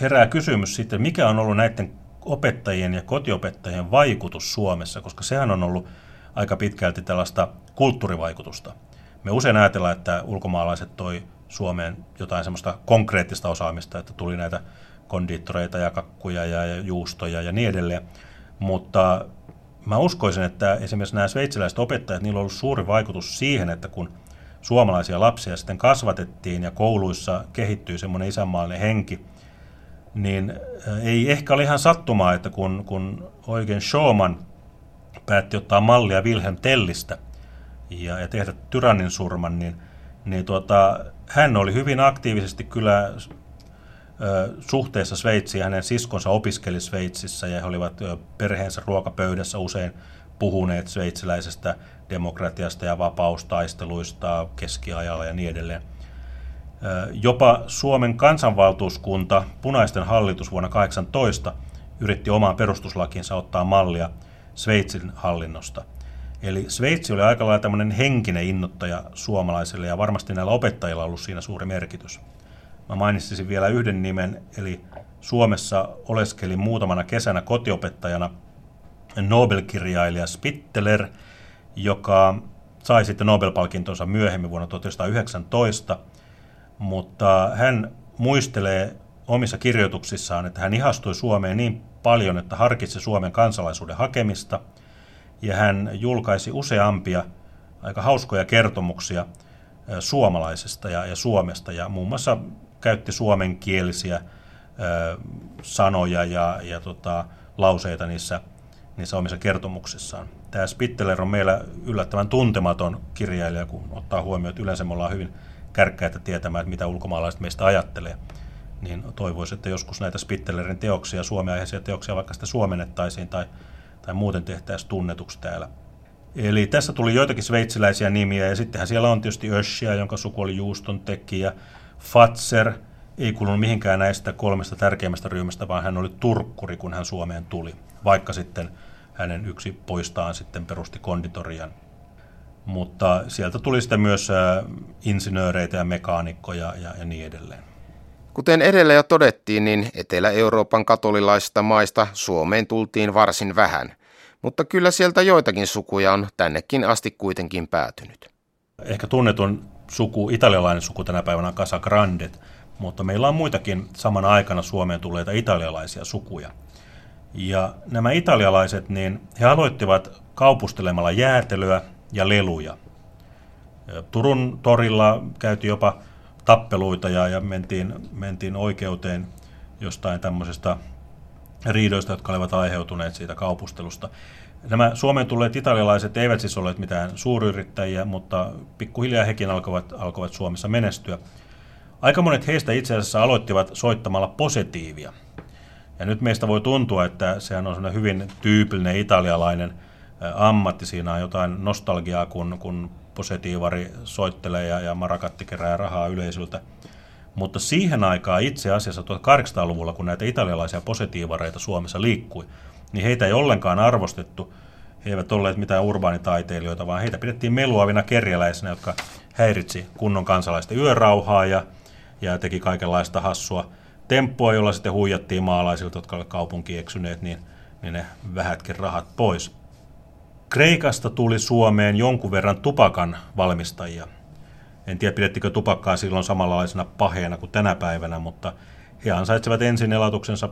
S3: herää kysymys sitten, mikä on ollut näiden opettajien ja kotiopettajien vaikutus Suomessa, koska sehän on ollut aika pitkälti tällaista kulttuurivaikutusta. Me usein ajatellaan, että ulkomaalaiset toi Suomeen jotain semmoista konkreettista osaamista, että tuli näitä kondiittoreita ja kakkuja ja juustoja ja niin edelleen. Mutta mä uskoisin, että esimerkiksi nämä sveitsiläiset opettajat, niillä on ollut suuri vaikutus siihen, että kun suomalaisia lapsia sitten kasvatettiin ja kouluissa kehittyy semmoinen isänmaallinen henki, niin äh, ei ehkä ole ihan sattumaa, että kun, kun oikein Schumann päätti ottaa mallia Wilhelm Tellistä ja, ja tehdä tyrannin surman, niin, niin tuota, hän oli hyvin aktiivisesti kyllä suhteessa Sveitsiin. Hänen siskonsa opiskeli Sveitsissä ja he olivat perheensä ruokapöydässä usein puhuneet sveitsiläisestä demokratiasta ja vapaustaisteluista keskiajalla ja niin edelleen. Jopa Suomen kansanvaltuuskunta, punaisten hallitus vuonna 18, yritti omaan perustuslakiinsa ottaa mallia Sveitsin hallinnosta. Eli Sveitsi oli aika lailla tämmöinen henkinen innottaja suomalaisille ja varmasti näillä opettajilla on ollut siinä suuri merkitys. Mä mainitsisin vielä yhden nimen, eli Suomessa oleskelin muutamana kesänä kotiopettajana Nobel-kirjailija Spitteler, joka sai sitten Nobel-palkintonsa myöhemmin vuonna 1919, mutta hän muistelee omissa kirjoituksissaan, että hän ihastui Suomeen niin paljon, että harkitsi Suomen kansalaisuuden hakemista, ja hän julkaisi useampia aika hauskoja kertomuksia suomalaisesta ja, ja Suomesta, ja muun muassa käytti suomenkielisiä sanoja ja, ja tota, lauseita niissä, niissä omissa kertomuksissaan. Tämä Spitteler on meillä yllättävän tuntematon kirjailija, kun ottaa huomioon, että yleensä me ollaan hyvin kärkkäitä tietämään, että mitä ulkomaalaiset meistä ajattelee. Niin toivoisin, että joskus näitä Spittelerin teoksia, suomeaiheisia teoksia, vaikka sitä suomennettaisiin tai, tai muuten tehtäisiin tunnetuksi täällä. Eli tässä tuli joitakin sveitsiläisiä nimiä, ja sittenhän siellä on tietysti Öschia, jonka suku oli juuston tekijä, Fatser – ei kuulunut mihinkään näistä kolmesta tärkeimmästä ryhmästä, vaan hän oli turkkuri, kun hän Suomeen tuli, vaikka sitten hänen yksi poistaan sitten perusti konditorian. Mutta sieltä tuli sitten myös insinööreitä ja mekaanikkoja ja, ja niin edelleen.
S2: Kuten edellä jo todettiin, niin Etelä-Euroopan katolilaisista maista Suomeen tultiin varsin vähän, mutta kyllä sieltä joitakin sukuja on tännekin asti kuitenkin päätynyt.
S3: Ehkä tunnetun suku, italialainen suku tänä päivänä on Casa Grandet, mutta meillä on muitakin samana aikana Suomeen tulleita italialaisia sukuja. Ja nämä italialaiset, niin he aloittivat kaupustelemalla jäätelöä ja leluja. Turun torilla käytiin jopa tappeluita ja, ja mentiin, mentiin oikeuteen jostain tämmöisestä riidoista, jotka olivat aiheutuneet siitä kaupustelusta. Nämä Suomeen tulleet italialaiset eivät siis olleet mitään suuryrittäjiä, mutta pikkuhiljaa hekin alkoivat, alkoivat Suomessa menestyä. Aika monet heistä itse asiassa aloittivat soittamalla positiivia. Ja nyt meistä voi tuntua, että sehän on sellainen hyvin tyypillinen italialainen ammatti. Siinä on jotain nostalgiaa, kun, kun positiivari soittelee ja, ja marakatti kerää rahaa yleisöltä. Mutta siihen aikaan itse asiassa 1800-luvulla, kun näitä italialaisia positiivareita Suomessa liikkui, niin heitä ei ollenkaan arvostettu. He eivät olleet mitään urbaanitaiteilijoita, vaan heitä pidettiin meluavina kerjäläisinä, jotka häiritsi kunnon kansalaisten yörauhaa ja ja teki kaikenlaista hassua temppua, jolla sitten huijattiin maalaisilta, jotka olivat kaupunkiin eksyneet, niin, niin ne vähätkin rahat pois. Kreikasta tuli Suomeen jonkun verran tupakan valmistajia. En tiedä, pidettikö tupakkaa silloin samanlaisena paheena kuin tänä päivänä, mutta he ansaitsevat ensin elatuksensa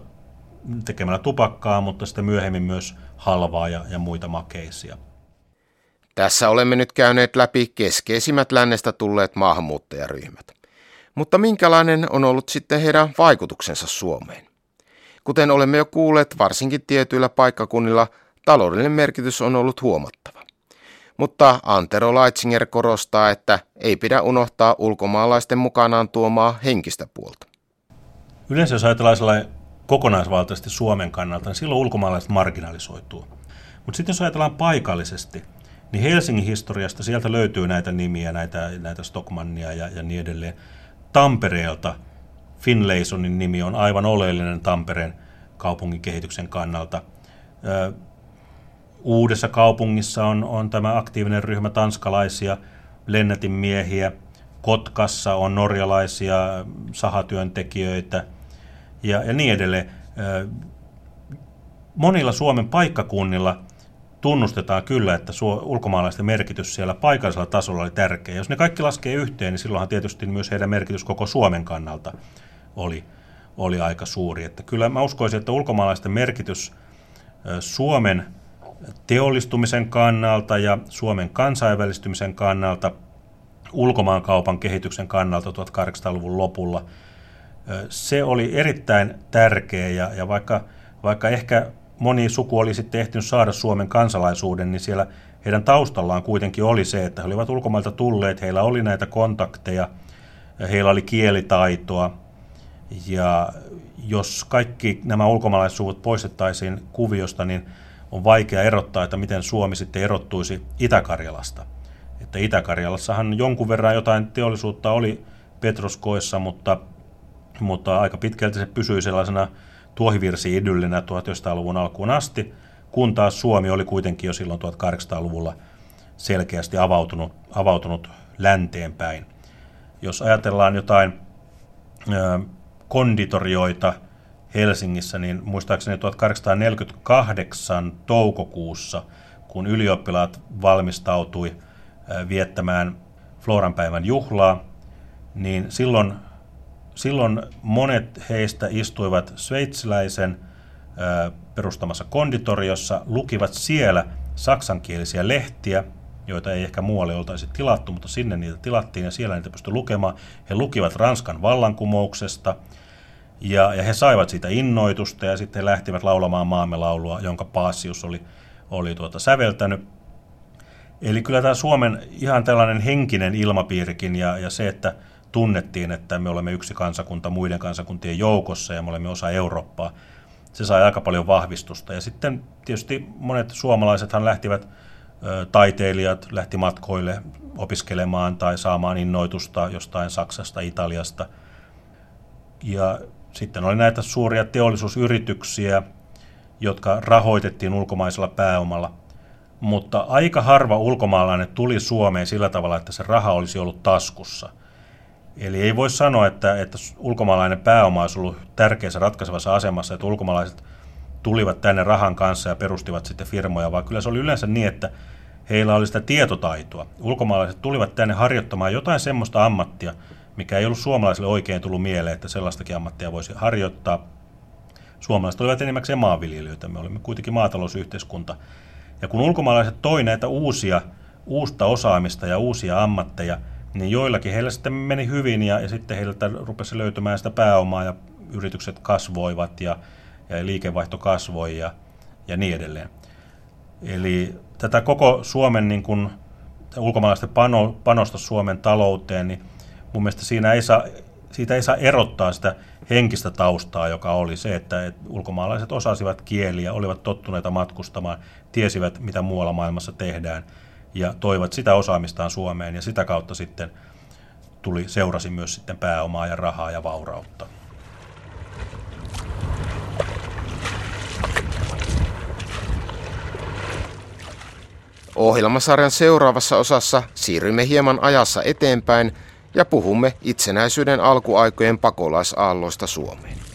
S3: tekemällä tupakkaa, mutta sitten myöhemmin myös halvaa ja, ja muita makeisia.
S2: Tässä olemme nyt käyneet läpi keskeisimmät lännestä tulleet maahanmuuttajaryhmät. Mutta minkälainen on ollut sitten heidän vaikutuksensa Suomeen? Kuten olemme jo kuulleet, varsinkin tietyillä paikkakunnilla taloudellinen merkitys on ollut huomattava. Mutta Antero Leitzinger korostaa, että ei pidä unohtaa ulkomaalaisten mukanaan tuomaa henkistä puolta.
S3: Yleensä jos ajatellaan kokonaisvaltaisesti Suomen kannalta, niin silloin ulkomaalaiset marginalisoituu. Mutta sitten jos ajatellaan paikallisesti, niin Helsingin historiasta sieltä löytyy näitä nimiä, näitä, näitä Stockmannia ja, ja niin edelleen. Tampereelta Finlaysonin nimi on aivan oleellinen Tampereen kaupungin kehityksen kannalta. Uudessa kaupungissa on, on tämä aktiivinen ryhmä tanskalaisia lennätinmiehiä. Kotkassa on norjalaisia sahatyöntekijöitä ja, ja niin edelleen. Monilla Suomen paikkakunnilla tunnustetaan kyllä, että ulkomaalaisten merkitys siellä paikallisella tasolla oli tärkeä. Jos ne kaikki laskee yhteen, niin silloinhan tietysti myös heidän merkitys koko Suomen kannalta oli, oli aika suuri. Että kyllä mä uskoisin, että ulkomaalaisten merkitys Suomen teollistumisen kannalta ja Suomen kansainvälistymisen kannalta, ulkomaankaupan kehityksen kannalta 1800-luvun lopulla, se oli erittäin tärkeä ja, ja vaikka, vaikka ehkä moni suku oli sitten ehtinyt saada Suomen kansalaisuuden, niin siellä heidän taustallaan kuitenkin oli se, että he olivat ulkomailta tulleet, heillä oli näitä kontakteja, heillä oli kielitaitoa, ja jos kaikki nämä ulkomaalaissuvut poistettaisiin kuviosta, niin on vaikea erottaa, että miten Suomi sitten erottuisi Itä-Karjalasta. Että Itä-Karjalassahan jonkun verran jotain teollisuutta oli Petroskoissa, mutta, mutta aika pitkälti se pysyi sellaisena tuohivirsi-idyllinä 1900-luvun alkuun asti, kun taas Suomi oli kuitenkin jo silloin 1800-luvulla selkeästi avautunut, avautunut länteenpäin. Jos ajatellaan jotain ö, konditorioita Helsingissä, niin muistaakseni 1848 toukokuussa, kun ylioppilaat valmistautui viettämään Floran päivän juhlaa, niin silloin, silloin monet heistä istuivat sveitsiläisen perustamassa konditoriossa, lukivat siellä saksankielisiä lehtiä, joita ei ehkä muualle oltaisi tilattu, mutta sinne niitä tilattiin ja siellä niitä pystyi lukemaan. He lukivat Ranskan vallankumouksesta ja, ja he saivat siitä innoitusta ja sitten he lähtivät laulamaan maamme laulua, jonka Paasius oli, oli tuota säveltänyt. Eli kyllä tämä Suomen ihan tällainen henkinen ilmapiirikin ja, ja se, että tunnettiin, että me olemme yksi kansakunta muiden kansakuntien joukossa ja me olemme osa Eurooppaa, se sai aika paljon vahvistusta. Ja sitten tietysti monet suomalaisethan lähtivät, taiteilijat lähti matkoille opiskelemaan tai saamaan innoitusta jostain Saksasta, Italiasta. Ja sitten oli näitä suuria teollisuusyrityksiä, jotka rahoitettiin ulkomaisella pääomalla. Mutta aika harva ulkomaalainen tuli Suomeen sillä tavalla, että se raha olisi ollut taskussa. Eli ei voi sanoa, että, että ulkomaalainen pääoma olisi ollut tärkeässä ratkaisevassa asemassa, että ulkomaalaiset tulivat tänne rahan kanssa ja perustivat sitten firmoja, vaan kyllä se oli yleensä niin, että heillä oli sitä tietotaitoa. Ulkomaalaiset tulivat tänne harjoittamaan jotain semmoista ammattia, mikä ei ollut suomalaisille oikein tullut mieleen, että sellaistakin ammattia voisi harjoittaa. Suomalaiset olivat enimmäkseen maanviljelijöitä, me olimme kuitenkin maatalousyhteiskunta. Ja kun ulkomaalaiset toi näitä uusia, uusta osaamista ja uusia ammatteja, niin joillakin heillä sitten meni hyvin ja, ja sitten heiltä rupesi löytymään sitä pääomaa ja yritykset kasvoivat ja, ja liikevaihto kasvoi ja, ja niin edelleen. Eli tätä koko Suomen niin kuin, ulkomaalaisten pano, panosta Suomen talouteen, niin mun mielestä siinä ei saa, siitä ei saa erottaa sitä henkistä taustaa, joka oli se, että, ulkomaalaiset osasivat kieliä, olivat tottuneita matkustamaan, tiesivät, mitä muualla maailmassa tehdään – ja toivat sitä osaamistaan Suomeen ja sitä kautta sitten tuli, seurasi myös sitten pääomaa ja rahaa ja vaurautta.
S2: Ohjelmasarjan seuraavassa osassa siirrymme hieman ajassa eteenpäin ja puhumme itsenäisyyden alkuaikojen pakolaisaalloista Suomeen.